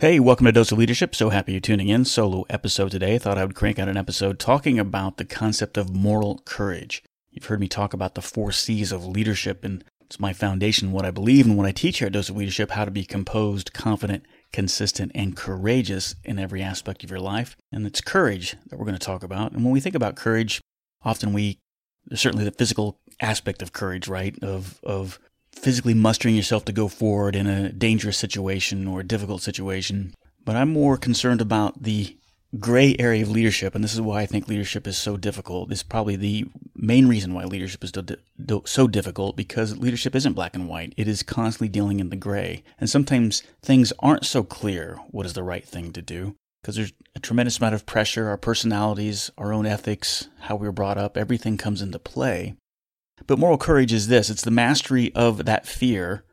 Hey, welcome to Dose of Leadership. So happy you're tuning in. Solo episode today. I Thought I would crank out an episode talking about the concept of moral courage. You've heard me talk about the four C's of leadership, and it's my foundation, what I believe, and what I teach here at Dose of Leadership how to be composed, confident, consistent, and courageous in every aspect of your life. And it's courage that we're going to talk about. And when we think about courage, often we, certainly the physical aspect of courage, right? Of, of physically mustering yourself to go forward in a dangerous situation or a difficult situation. But I'm more concerned about the gray area of leadership, and this is why I think leadership is so difficult. This is probably the main reason why leadership is so difficult because leadership isn't black and white. It is constantly dealing in the gray. And sometimes things aren't so clear what is the right thing to do because there's a tremendous amount of pressure. Our personalities, our own ethics, how we were brought up, everything comes into play. But moral courage is this it's the mastery of that fear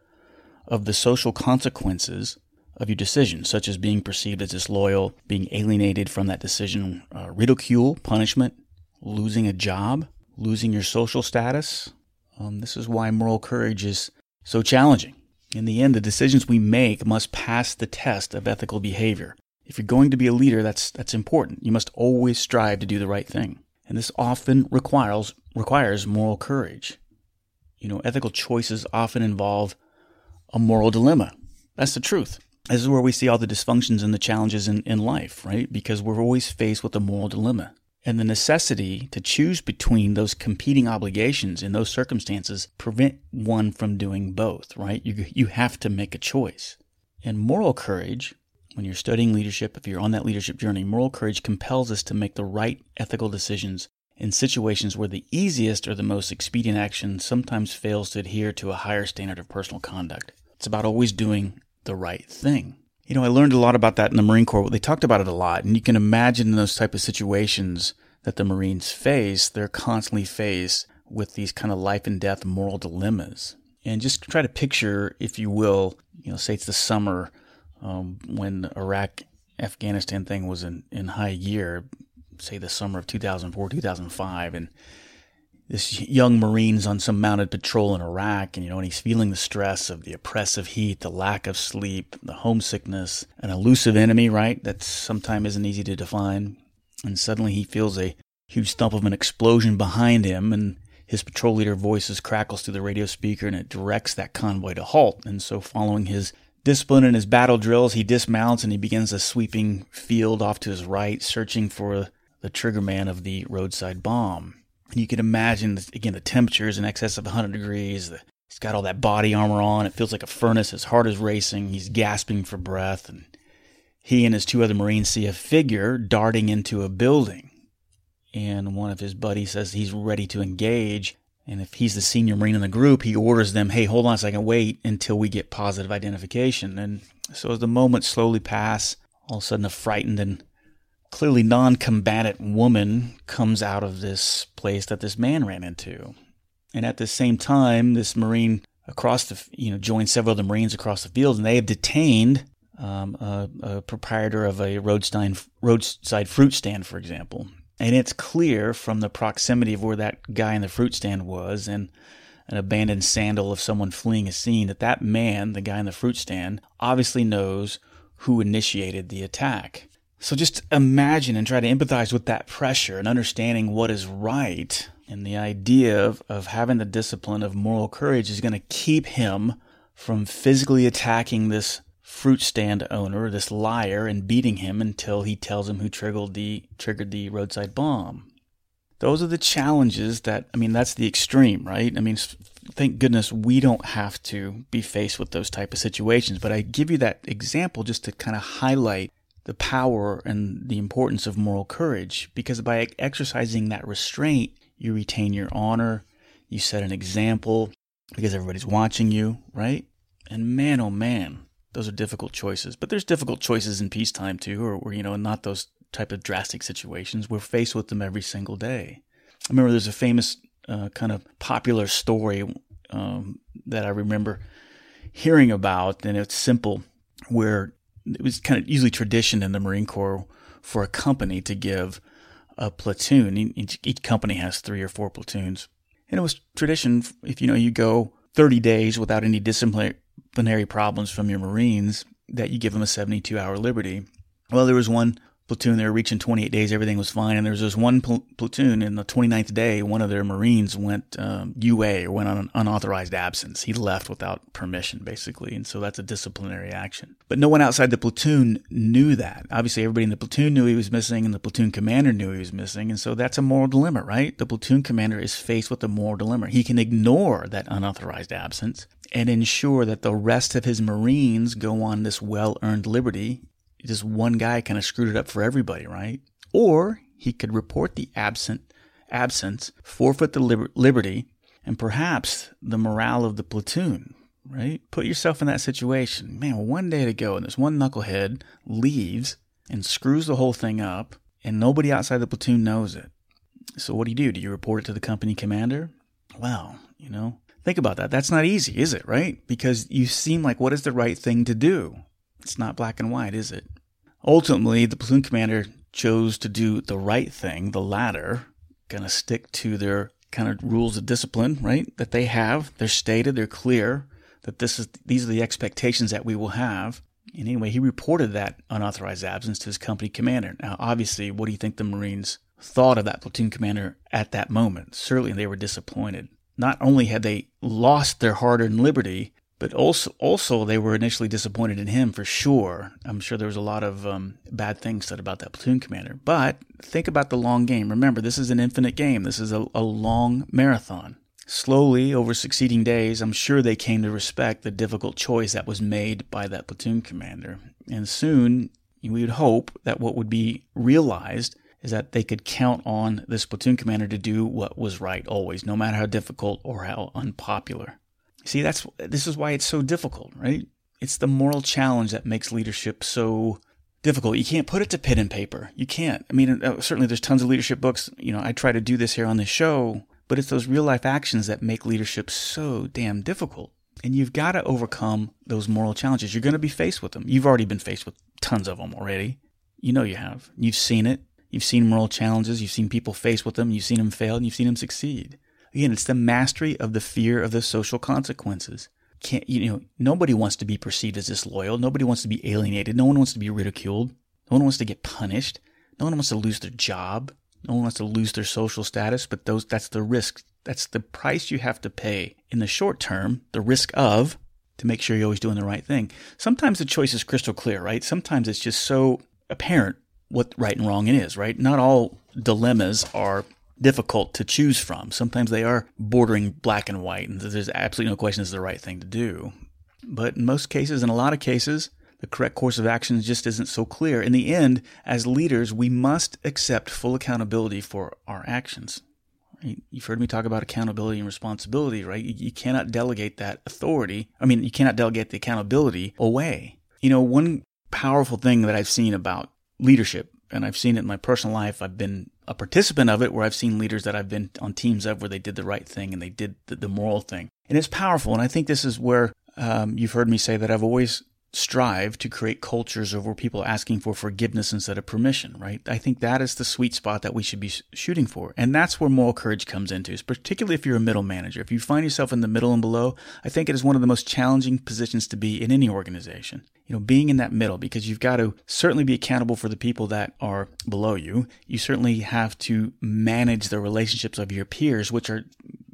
of the social consequences of your decision, such as being perceived as disloyal, being alienated from that decision, uh, ridicule, punishment, losing a job, losing your social status. Um, this is why moral courage is so challenging. In the end, the decisions we make must pass the test of ethical behavior. If you're going to be a leader, that's, that's important. You must always strive to do the right thing. And this often requires requires moral courage. You know, ethical choices often involve a moral dilemma. That's the truth. This is where we see all the dysfunctions and the challenges in, in life, right? Because we're always faced with a moral dilemma. And the necessity to choose between those competing obligations in those circumstances prevent one from doing both, right? You, you have to make a choice. And moral courage, when you're studying leadership, if you're on that leadership journey, moral courage compels us to make the right ethical decisions in situations where the easiest or the most expedient action sometimes fails to adhere to a higher standard of personal conduct. It's about always doing the right thing. You know, I learned a lot about that in the Marine Corps. They talked about it a lot, and you can imagine in those type of situations that the Marines face, they're constantly faced with these kind of life and death moral dilemmas. And just try to picture, if you will, you know, say it's the summer um, when the Iraq Afghanistan thing was in, in high gear, say the summer of 2004, 2005, and this young Marine's on some mounted patrol in Iraq, and you know, and he's feeling the stress of the oppressive heat, the lack of sleep, the homesickness, an elusive enemy, right? That sometimes isn't easy to define. And suddenly he feels a huge thump of an explosion behind him, and his patrol leader voices crackles through the radio speaker, and it directs that convoy to halt. And so, following his discipline in his battle drills, he dismounts and he begins a sweeping field off to his right, searching for the triggerman of the roadside bomb. And you can imagine, again, the temperature is in excess of 100 degrees. He's got all that body armor on. It feels like a furnace. His heart is racing. He's gasping for breath. And he and his two other Marines see a figure darting into a building. And one of his buddies says he's ready to engage. And if he's the senior Marine in the group, he orders them, hey, hold on a second, wait until we get positive identification. And so as the moments slowly pass, all of a sudden a frightened and clearly non-combatant woman comes out of this place that this man ran into. And at the same time, this Marine across the, you know, joined several of the Marines across the field and they have detained um, a, a, proprietor of a roadside, roadside fruit stand, for example. And it's clear from the proximity of where that guy in the fruit stand was and an abandoned sandal of someone fleeing a scene that that man, the guy in the fruit stand, obviously knows who initiated the attack. So just imagine and try to empathize with that pressure and understanding what is right. And the idea of, of having the discipline of moral courage is going to keep him from physically attacking this fruit stand owner, this liar, and beating him until he tells him who triggered the triggered the roadside bomb. Those are the challenges that I mean that's the extreme, right? I mean thank goodness we don't have to be faced with those type of situations, but I give you that example just to kind of highlight the power and the importance of moral courage because by exercising that restraint, you retain your honor, you set an example because everybody's watching you, right? And man, oh man, those are difficult choices. But there's difficult choices in peacetime too, or, or you know, not those type of drastic situations. We're faced with them every single day. I remember there's a famous uh, kind of popular story um, that I remember hearing about, and it's simple, where it was kind of usually tradition in the Marine Corps for a company to give a platoon. Each, each company has three or four platoons, and it was tradition if you know you go 30 days without any disciplinary problems from your Marines that you give them a 72 hour liberty. Well, there was one platoon. They were reaching 28 days. Everything was fine. And there was this one pl- platoon in the 29th day. One of their Marines went um, UA or went on an unauthorized absence. He left without permission, basically. And so that's a disciplinary action. But no one outside the platoon knew that. Obviously, everybody in the platoon knew he was missing, and the platoon commander knew he was missing. And so that's a moral dilemma, right? The platoon commander is faced with a moral dilemma. He can ignore that unauthorized absence and ensure that the rest of his Marines go on this well earned liberty just one guy kind of screwed it up for everybody, right? Or he could report the absent absence, forfeit the liber- liberty, and perhaps the morale of the platoon, right? Put yourself in that situation. Man, one day to go, and this one knucklehead leaves and screws the whole thing up, and nobody outside the platoon knows it. So what do you do? Do you report it to the company commander? Well, you know, think about that. That's not easy, is it, right? Because you seem like what is the right thing to do? It's not black and white, is it? Ultimately, the platoon commander chose to do the right thing, the latter, gonna stick to their kind of rules of discipline, right? That they have. They're stated, they're clear that this is these are the expectations that we will have. And anyway, he reported that unauthorized absence to his company commander. Now, obviously, what do you think the Marines thought of that platoon commander at that moment? Certainly, they were disappointed. Not only had they lost their hard-earned liberty, but also also they were initially disappointed in him for sure. I'm sure there was a lot of um, bad things said about that platoon commander. But think about the long game. Remember, this is an infinite game. This is a, a long marathon. Slowly, over succeeding days, I'm sure they came to respect the difficult choice that was made by that platoon commander. And soon, we would hope that what would be realized is that they could count on this platoon commander to do what was right always, no matter how difficult or how unpopular. See, that's this is why it's so difficult, right? It's the moral challenge that makes leadership so difficult. You can't put it to pen and paper. You can't. I mean, uh, certainly there's tons of leadership books. You know, I try to do this here on the show, but it's those real life actions that make leadership so damn difficult. And you've got to overcome those moral challenges. You're going to be faced with them. You've already been faced with tons of them already. You know you have. You've seen it. You've seen moral challenges. You've seen people face with them. You've seen them fail and you've seen them succeed. Again, it's the mastery of the fear of the social consequences. Can't you know? Nobody wants to be perceived as disloyal. Nobody wants to be alienated. No one wants to be ridiculed. No one wants to get punished. No one wants to lose their job. No one wants to lose their social status. But those that's the risk. That's the price you have to pay in the short term. The risk of to make sure you're always doing the right thing. Sometimes the choice is crystal clear, right? Sometimes it's just so apparent what right and wrong it is, right? Not all dilemmas are difficult to choose from. Sometimes they are bordering black and white, and there's absolutely no question it's the right thing to do. But in most cases, in a lot of cases, the correct course of action just isn't so clear. In the end, as leaders, we must accept full accountability for our actions. You've heard me talk about accountability and responsibility, right? You cannot delegate that authority. I mean, you cannot delegate the accountability away. You know, one powerful thing that I've seen about leadership and I've seen it in my personal life. I've been a participant of it where I've seen leaders that I've been on teams of where they did the right thing and they did the, the moral thing. And it's powerful. And I think this is where um, you've heard me say that I've always strive to create cultures of where people are asking for forgiveness instead of permission, right? I think that is the sweet spot that we should be shooting for. And that's where moral courage comes into, particularly if you're a middle manager. If you find yourself in the middle and below, I think it is one of the most challenging positions to be in any organization. You know, being in that middle, because you've got to certainly be accountable for the people that are below you. You certainly have to manage the relationships of your peers, which are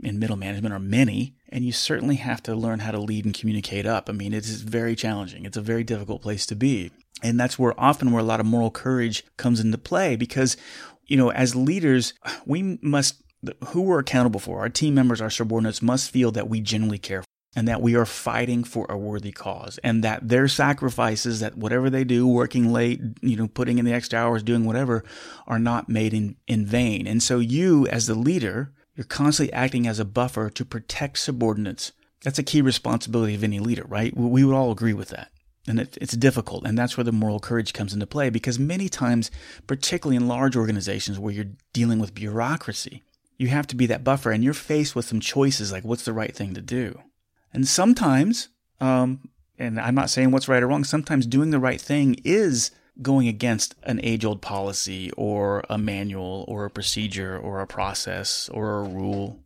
in middle management are many, and you certainly have to learn how to lead and communicate up. I mean, it is very challenging. It's a very difficult place to be. And that's where often where a lot of moral courage comes into play because, you know, as leaders, we must, who we're accountable for, our team members, our subordinates must feel that we genuinely care and that we are fighting for a worthy cause and that their sacrifices that whatever they do working late you know putting in the extra hours doing whatever are not made in in vain and so you as the leader you're constantly acting as a buffer to protect subordinates. That's a key responsibility of any leader, right? We would all agree with that. And it, it's difficult. And that's where the moral courage comes into play because many times, particularly in large organizations where you're dealing with bureaucracy, You have to be that buffer, and you're faced with some choices like what's the right thing to do. And sometimes, um, and I'm not saying what's right or wrong, sometimes doing the right thing is going against an age old policy or a manual or a procedure or a process or a rule.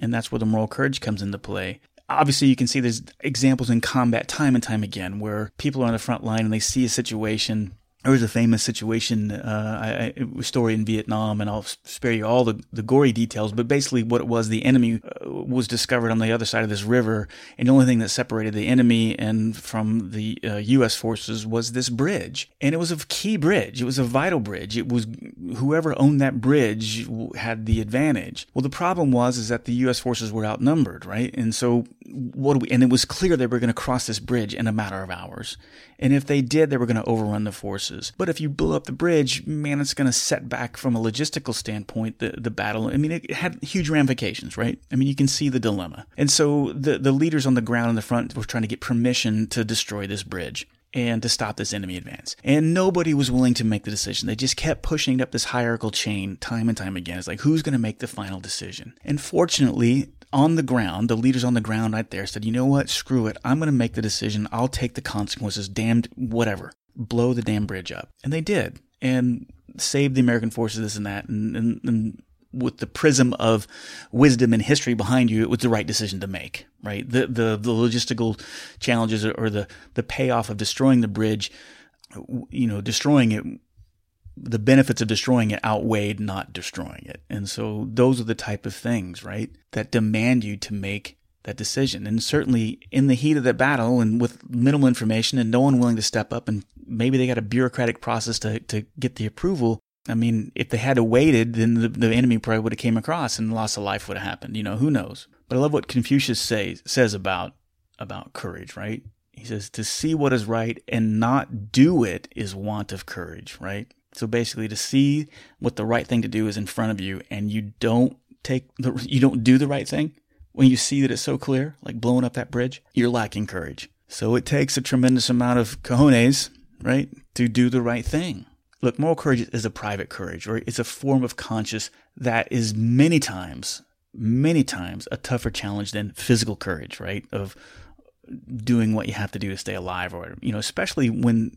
And that's where the moral courage comes into play. Obviously, you can see there's examples in combat time and time again where people are on the front line and they see a situation there was a famous situation, uh, I, story in Vietnam, and I'll spare you all the, the gory details. But basically, what it was, the enemy uh, was discovered on the other side of this river, and the only thing that separated the enemy and from the uh, U.S. forces was this bridge, and it was a key bridge. It was a vital bridge. It was whoever owned that bridge had the advantage. Well, the problem was is that the U.S. forces were outnumbered, right? And so what we? And it was clear they were going to cross this bridge in a matter of hours, and if they did, they were going to overrun the forces forces. But if you blow up the bridge, man, it's going to set back from a logistical standpoint the, the battle. I mean, it had huge ramifications, right? I mean, you can see the dilemma. And so the, the leaders on the ground in the front were trying to get permission to destroy this bridge and to stop this enemy advance. And nobody was willing to make the decision. They just kept pushing up this hierarchical chain time and time again. It's like, who's going to make the final decision? And fortunately, on the ground, the leaders on the ground right there said, you know what? Screw it. I'm going to make the decision. I'll take the consequences. Damned whatever blow the damn bridge up. And they did. And saved the American forces, this and that. And, and, and with the prism of wisdom and history behind you, it was the right decision to make, right? The, the, the logistical challenges or the, the payoff of destroying the bridge, you know, destroying it, the benefits of destroying it outweighed not destroying it. And so those are the type of things, right, that demand you to make that decision. And certainly in the heat of the battle and with minimal information and no one willing to step up and maybe they got a bureaucratic process to, to get the approval. I mean, if they had waited, then the, the enemy probably would have came across and loss of life would have happened. You know, who knows? But I love what Confucius say, says about, about courage, right? He says to see what is right and not do it is want of courage, right? So basically to see what the right thing to do is in front of you and you don't take the, you don't do the right thing, when you see that it's so clear, like blowing up that bridge, you're lacking courage. So it takes a tremendous amount of cojones, right, to do the right thing. Look, moral courage is a private courage, or it's a form of conscience that is many times, many times a tougher challenge than physical courage, right? Of doing what you have to do to stay alive, or you know, especially when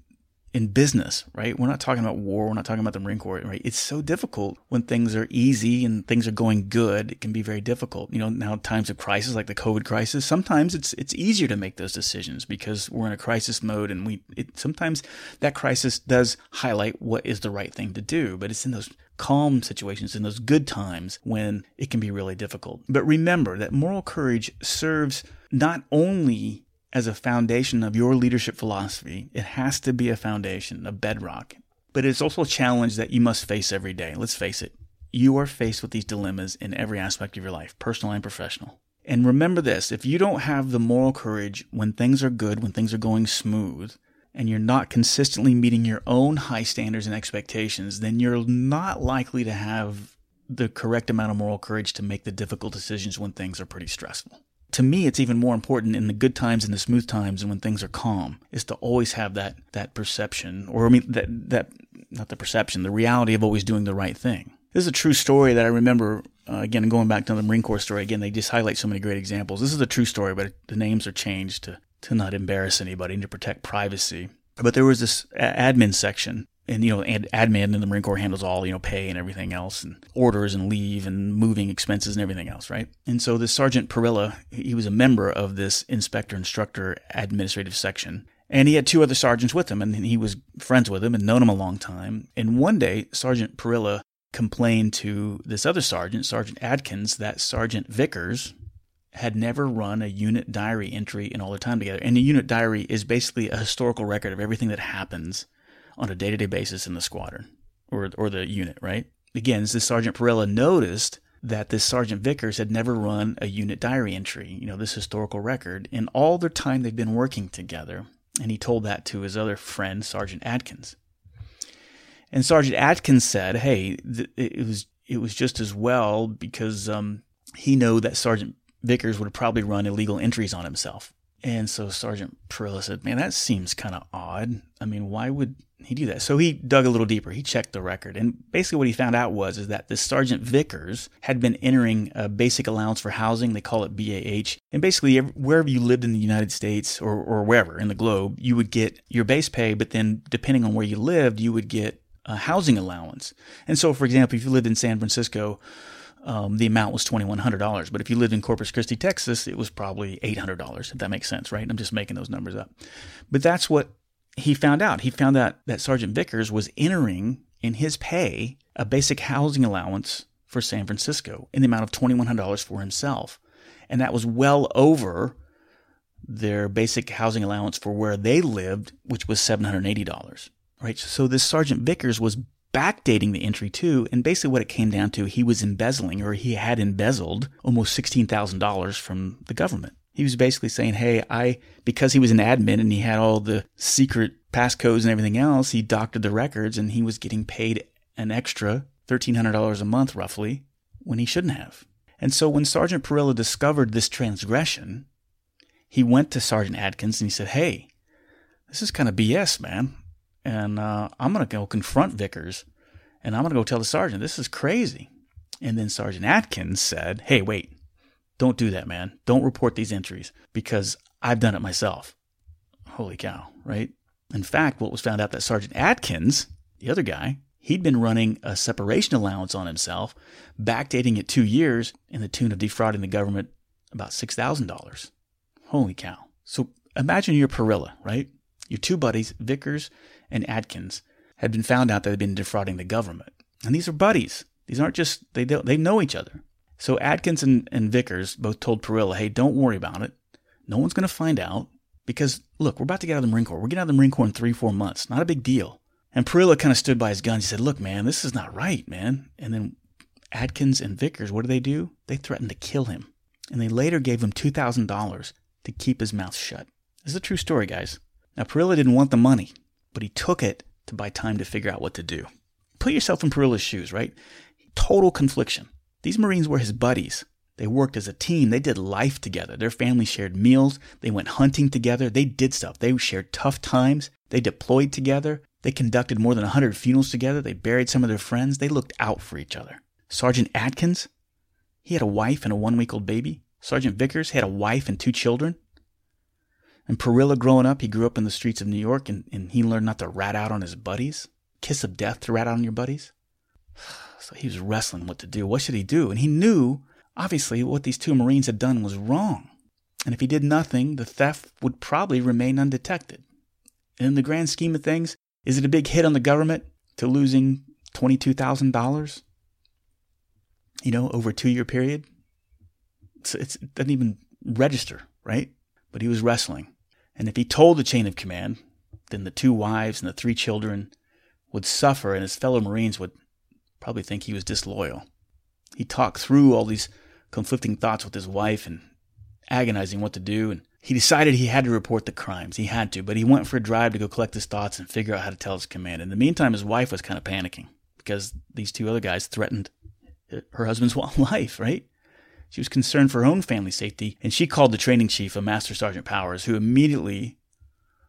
in business, right? We're not talking about war. We're not talking about the Marine Corps, right? It's so difficult when things are easy and things are going good. It can be very difficult. You know, now times of crisis like the COVID crisis, sometimes it's it's easier to make those decisions because we're in a crisis mode and we it, sometimes that crisis does highlight what is the right thing to do, but it's in those calm situations, in those good times when it can be really difficult. But remember that moral courage serves not only as a foundation of your leadership philosophy, it has to be a foundation, a bedrock. But it's also a challenge that you must face every day. Let's face it. You are faced with these dilemmas in every aspect of your life, personal and professional. And remember this if you don't have the moral courage when things are good, when things are going smooth, and you're not consistently meeting your own high standards and expectations, then you're not likely to have the correct amount of moral courage to make the difficult decisions when things are pretty stressful to me, it's even more important in the good times and the smooth times and when things are calm is to always have that, that perception or I mean, that, that, not the perception, the reality of always doing the right thing. This is a true story that I remember, uh, again, going back to the Marine Corps story. Again, they just highlight so many great examples. This is a true story, but the names are changed to, to not embarrass anybody and to protect privacy. But there was this admin section and you know, and admin in the Marine Corps handles all you know pay and everything else, and orders and leave and moving expenses and everything else, right? And so this Sergeant Perilla, he was a member of this inspector instructor administrative section, and he had two other sergeants with him, and he was friends with him and known him a long time. And one day, Sergeant Perilla complained to this other sergeant, Sergeant Adkins, that Sergeant Vickers had never run a unit diary entry in all their time together. And a unit diary is basically a historical record of everything that happens on a day to day basis in the squadron or, or the unit, right? Again, this Sergeant Perilla noticed that this Sergeant Vickers had never run a unit diary entry, you know, this historical record, in all their time they've been working together. And he told that to his other friend, Sergeant Atkins. And Sergeant Atkins said, "Hey, th- it was it was just as well because um, he knew that Sergeant Vickers would have probably run illegal entries on himself And so Sergeant Parrilla said, Man, that seems kind of odd. I mean, why would he do that? So he dug a little deeper. He checked the record. And basically what he found out was is that this Sergeant Vickers had been entering a basic allowance for housing. They call it BAH. And basically wherever you lived in the United States or, or wherever in the globe, you would get your base pay, but then depending on where you lived, you would get a housing allowance. And so, for example, if you lived in San Francisco, um, the amount was $2,100. But if you lived in Corpus Christi, Texas, it was probably $800, if that makes sense, right? I'm just making those numbers up. But that's what he found out. He found out that Sergeant Vickers was entering in his pay a basic housing allowance for San Francisco in the amount of $2,100 for himself. And that was well over their basic housing allowance for where they lived, which was $780. Right. So this Sergeant Vickers was backdating the entry too. And basically what it came down to, he was embezzling or he had embezzled almost $16,000 from the government. He was basically saying, Hey, I, because he was an admin and he had all the secret passcodes and everything else, he doctored the records and he was getting paid an extra $1,300 a month roughly when he shouldn't have. And so when Sergeant Parrilla discovered this transgression, he went to Sergeant Atkins and he said, Hey, this is kind of BS, man and uh, I'm to go confront Vickers and I'm to go tell the sergeant, this is crazy. And then Sergeant Atkins said, hey, wait, don't do that, man. Don't report these entries because I've done it myself. Holy cow, right? In fact, what was found out that Sergeant Atkins, the other guy, he'd been running a separation allowance on himself, backdating it two years in the tune of defrauding the government about $6,000. Holy cow. So imagine you're Parrilla, right? Your two buddies, Vickers and Adkins had been found out that they'd been defrauding the government. And these are buddies. These aren't just, they, don't, they know each other. So Adkins and, and Vickers both told Perilla, hey, don't worry about it. No one's going to find out because, look, we're about to get out of the Marine Corps. We're getting out of the Marine Corps in three, four months. Not a big deal. And Perilla kind of stood by his guns. He said, look, man, this is not right, man. And then Adkins and Vickers, what do they do? They threatened to kill him. And they later gave him $2,000 to keep his mouth shut. This is a true story, guys. Now, Perilla didn't want the money but he took it to buy time to figure out what to do. Put yourself in Parrilla's shoes, right? Total confliction. These Marines were his buddies. They worked as a team. They did life together. Their families shared meals. They went hunting together. They did stuff. They shared tough times. They deployed together. They conducted more than 100 funerals together. They buried some of their friends. They looked out for each other. Sergeant Atkins, he had a wife and a one week old baby. Sergeant Vickers had a wife and two children. And Perilla growing up, he grew up in the streets of New York and, and he learned not to rat out on his buddies. Kiss of death to rat out on your buddies. So he was wrestling what to do. What should he do? And he knew, obviously, what these two Marines had done was wrong. And if he did nothing, the theft would probably remain undetected. And in the grand scheme of things, is it a big hit on the government to losing $22,000? You know, over a two year period? It's, it's, it doesn't even register, right? But he was wrestling. And if he told the chain of command, then the two wives and the three children would suffer, and his fellow Marines would probably think he was disloyal. He talked through all these conflicting thoughts with his wife and agonizing what to do, and he decided he had to report the crimes. He had to, but he went for a drive to go collect his thoughts and figure out how to tell his command. In the meantime, his wife was kind of panicking because these two other guys threatened her husband's life, right? She was concerned for her own family safety, and she called the training chief, a Master Sergeant Powers, who immediately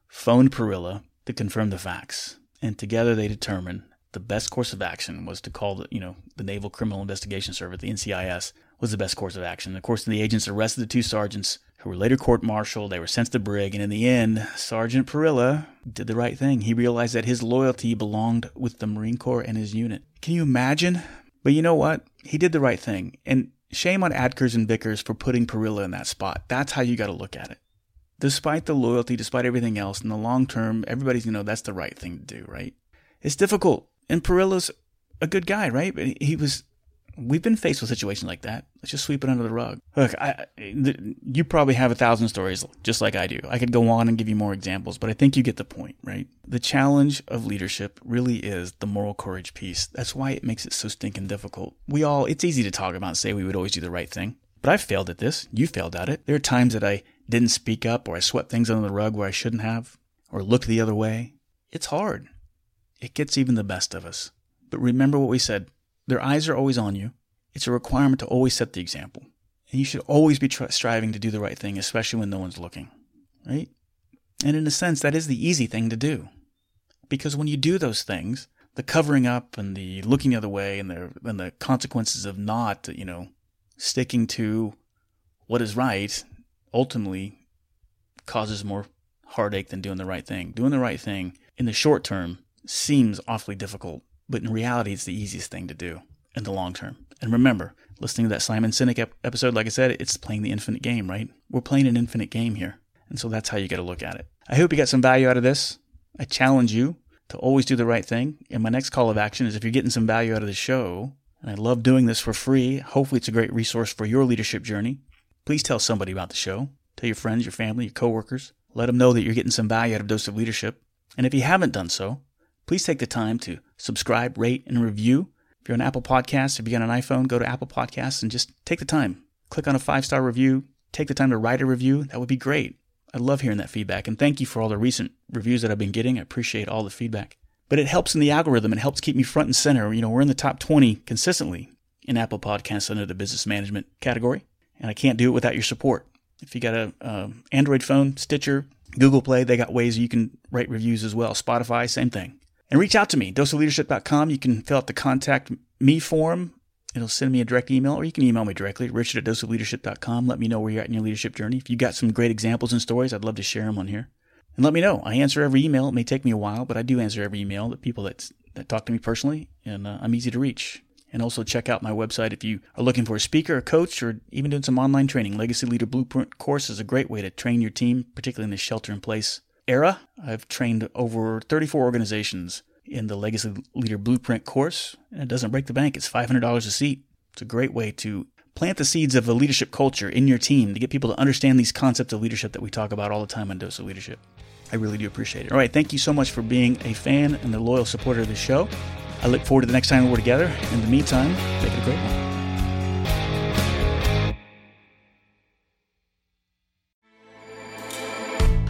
phoned Perilla to confirm the facts. And together they determined the best course of action was to call the, you know, the Naval Criminal Investigation Service, the NCIS, was the best course of action. Of course, the agents arrested the two sergeants who were later court-martialed. They were sent to brig, and in the end, Sergeant Perilla did the right thing. He realized that his loyalty belonged with the Marine Corps and his unit. Can you imagine? But you know what? He did the right thing. And Shame on Adkins and Vickers for putting Perilla in that spot. That's how you got to look at it. Despite the loyalty, despite everything else, in the long term, everybody's to know that's the right thing to do, right? It's difficult. And Perilla's a good guy, right? But he was we've been faced with situations like that. Let's just sweep it under the rug. Look, I, you probably have a thousand stories just like I do. I could go on and give you more examples, but I think you get the point, right? The challenge of leadership really is the moral courage piece. That's why it makes it so stinking difficult. We all, it's easy to talk about and say we would always do the right thing, but I've failed at this. You failed at it. There are times that I didn't speak up or I swept things under the rug where I shouldn't have or looked the other way. It's hard. It gets even the best of us. But remember what we said their eyes are always on you. It's a requirement to always set the example. And you should always be tr- striving to do the right thing, especially when no one's looking. right? And in a sense, that is the easy thing to do. Because when you do those things, the covering up and the looking the other way and the, and the consequences of not, you know, sticking to what is right ultimately causes more heartache than doing the right thing. Doing the right thing in the short term seems awfully difficult, but in reality, it's the easiest thing to do in the long term. And remember, listening to that Simon Sinek episode, like I said, it's playing the infinite game, right? We're playing an infinite game here. And so that's how you got to look at it. I hope you got some value out of this. I challenge you to always do the right thing. And my next call of action is if you're getting some value out of the show, and I love doing this for free, hopefully it's a great resource for your leadership journey. Please tell somebody about the show. Tell your friends, your family, your coworkers. Let them know that you're getting some value out of Dose of Leadership. And if you haven't done so, please take the time to subscribe, rate, and review. If you're on Apple Podcasts, if you got an iPhone, go to Apple Podcasts and just take the time. Click on a five star review. Take the time to write a review. That would be great. I love hearing that feedback. And thank you for all the recent reviews that I've been getting. I appreciate all the feedback. But it helps in the algorithm and helps keep me front and center. You know, we're in the top 20 consistently in Apple Podcasts under the business management category. And I can't do it without your support. If you got a Android phone, Stitcher, Google Play, they got ways you can write reviews as well. Spotify, same thing. And reach out to me, doseofleadership.com. You can fill out the contact me form. It'll send me a direct email, or you can email me directly, richard at doseofleadership.com. Let me know where you're at in your leadership journey. If you've got some great examples and stories, I'd love to share them on here. And let me know. I answer every email. It may take me a while, but I do answer every email. that people that, that talk to me personally, and uh, I'm easy to reach. And also check out my website if you are looking for a speaker, a coach, or even doing some online training. Legacy Leader Blueprint course is a great way to train your team, particularly in the shelter in place era. I've trained over 34 organizations in the Legacy Leader Blueprint course, and it doesn't break the bank. It's $500 a seat. It's a great way to plant the seeds of a leadership culture in your team to get people to understand these concepts of leadership that we talk about all the time on Dose of Leadership. I really do appreciate it. All right, thank you so much for being a fan and a loyal supporter of the show. I look forward to the next time we're together. In the meantime, make it a great one.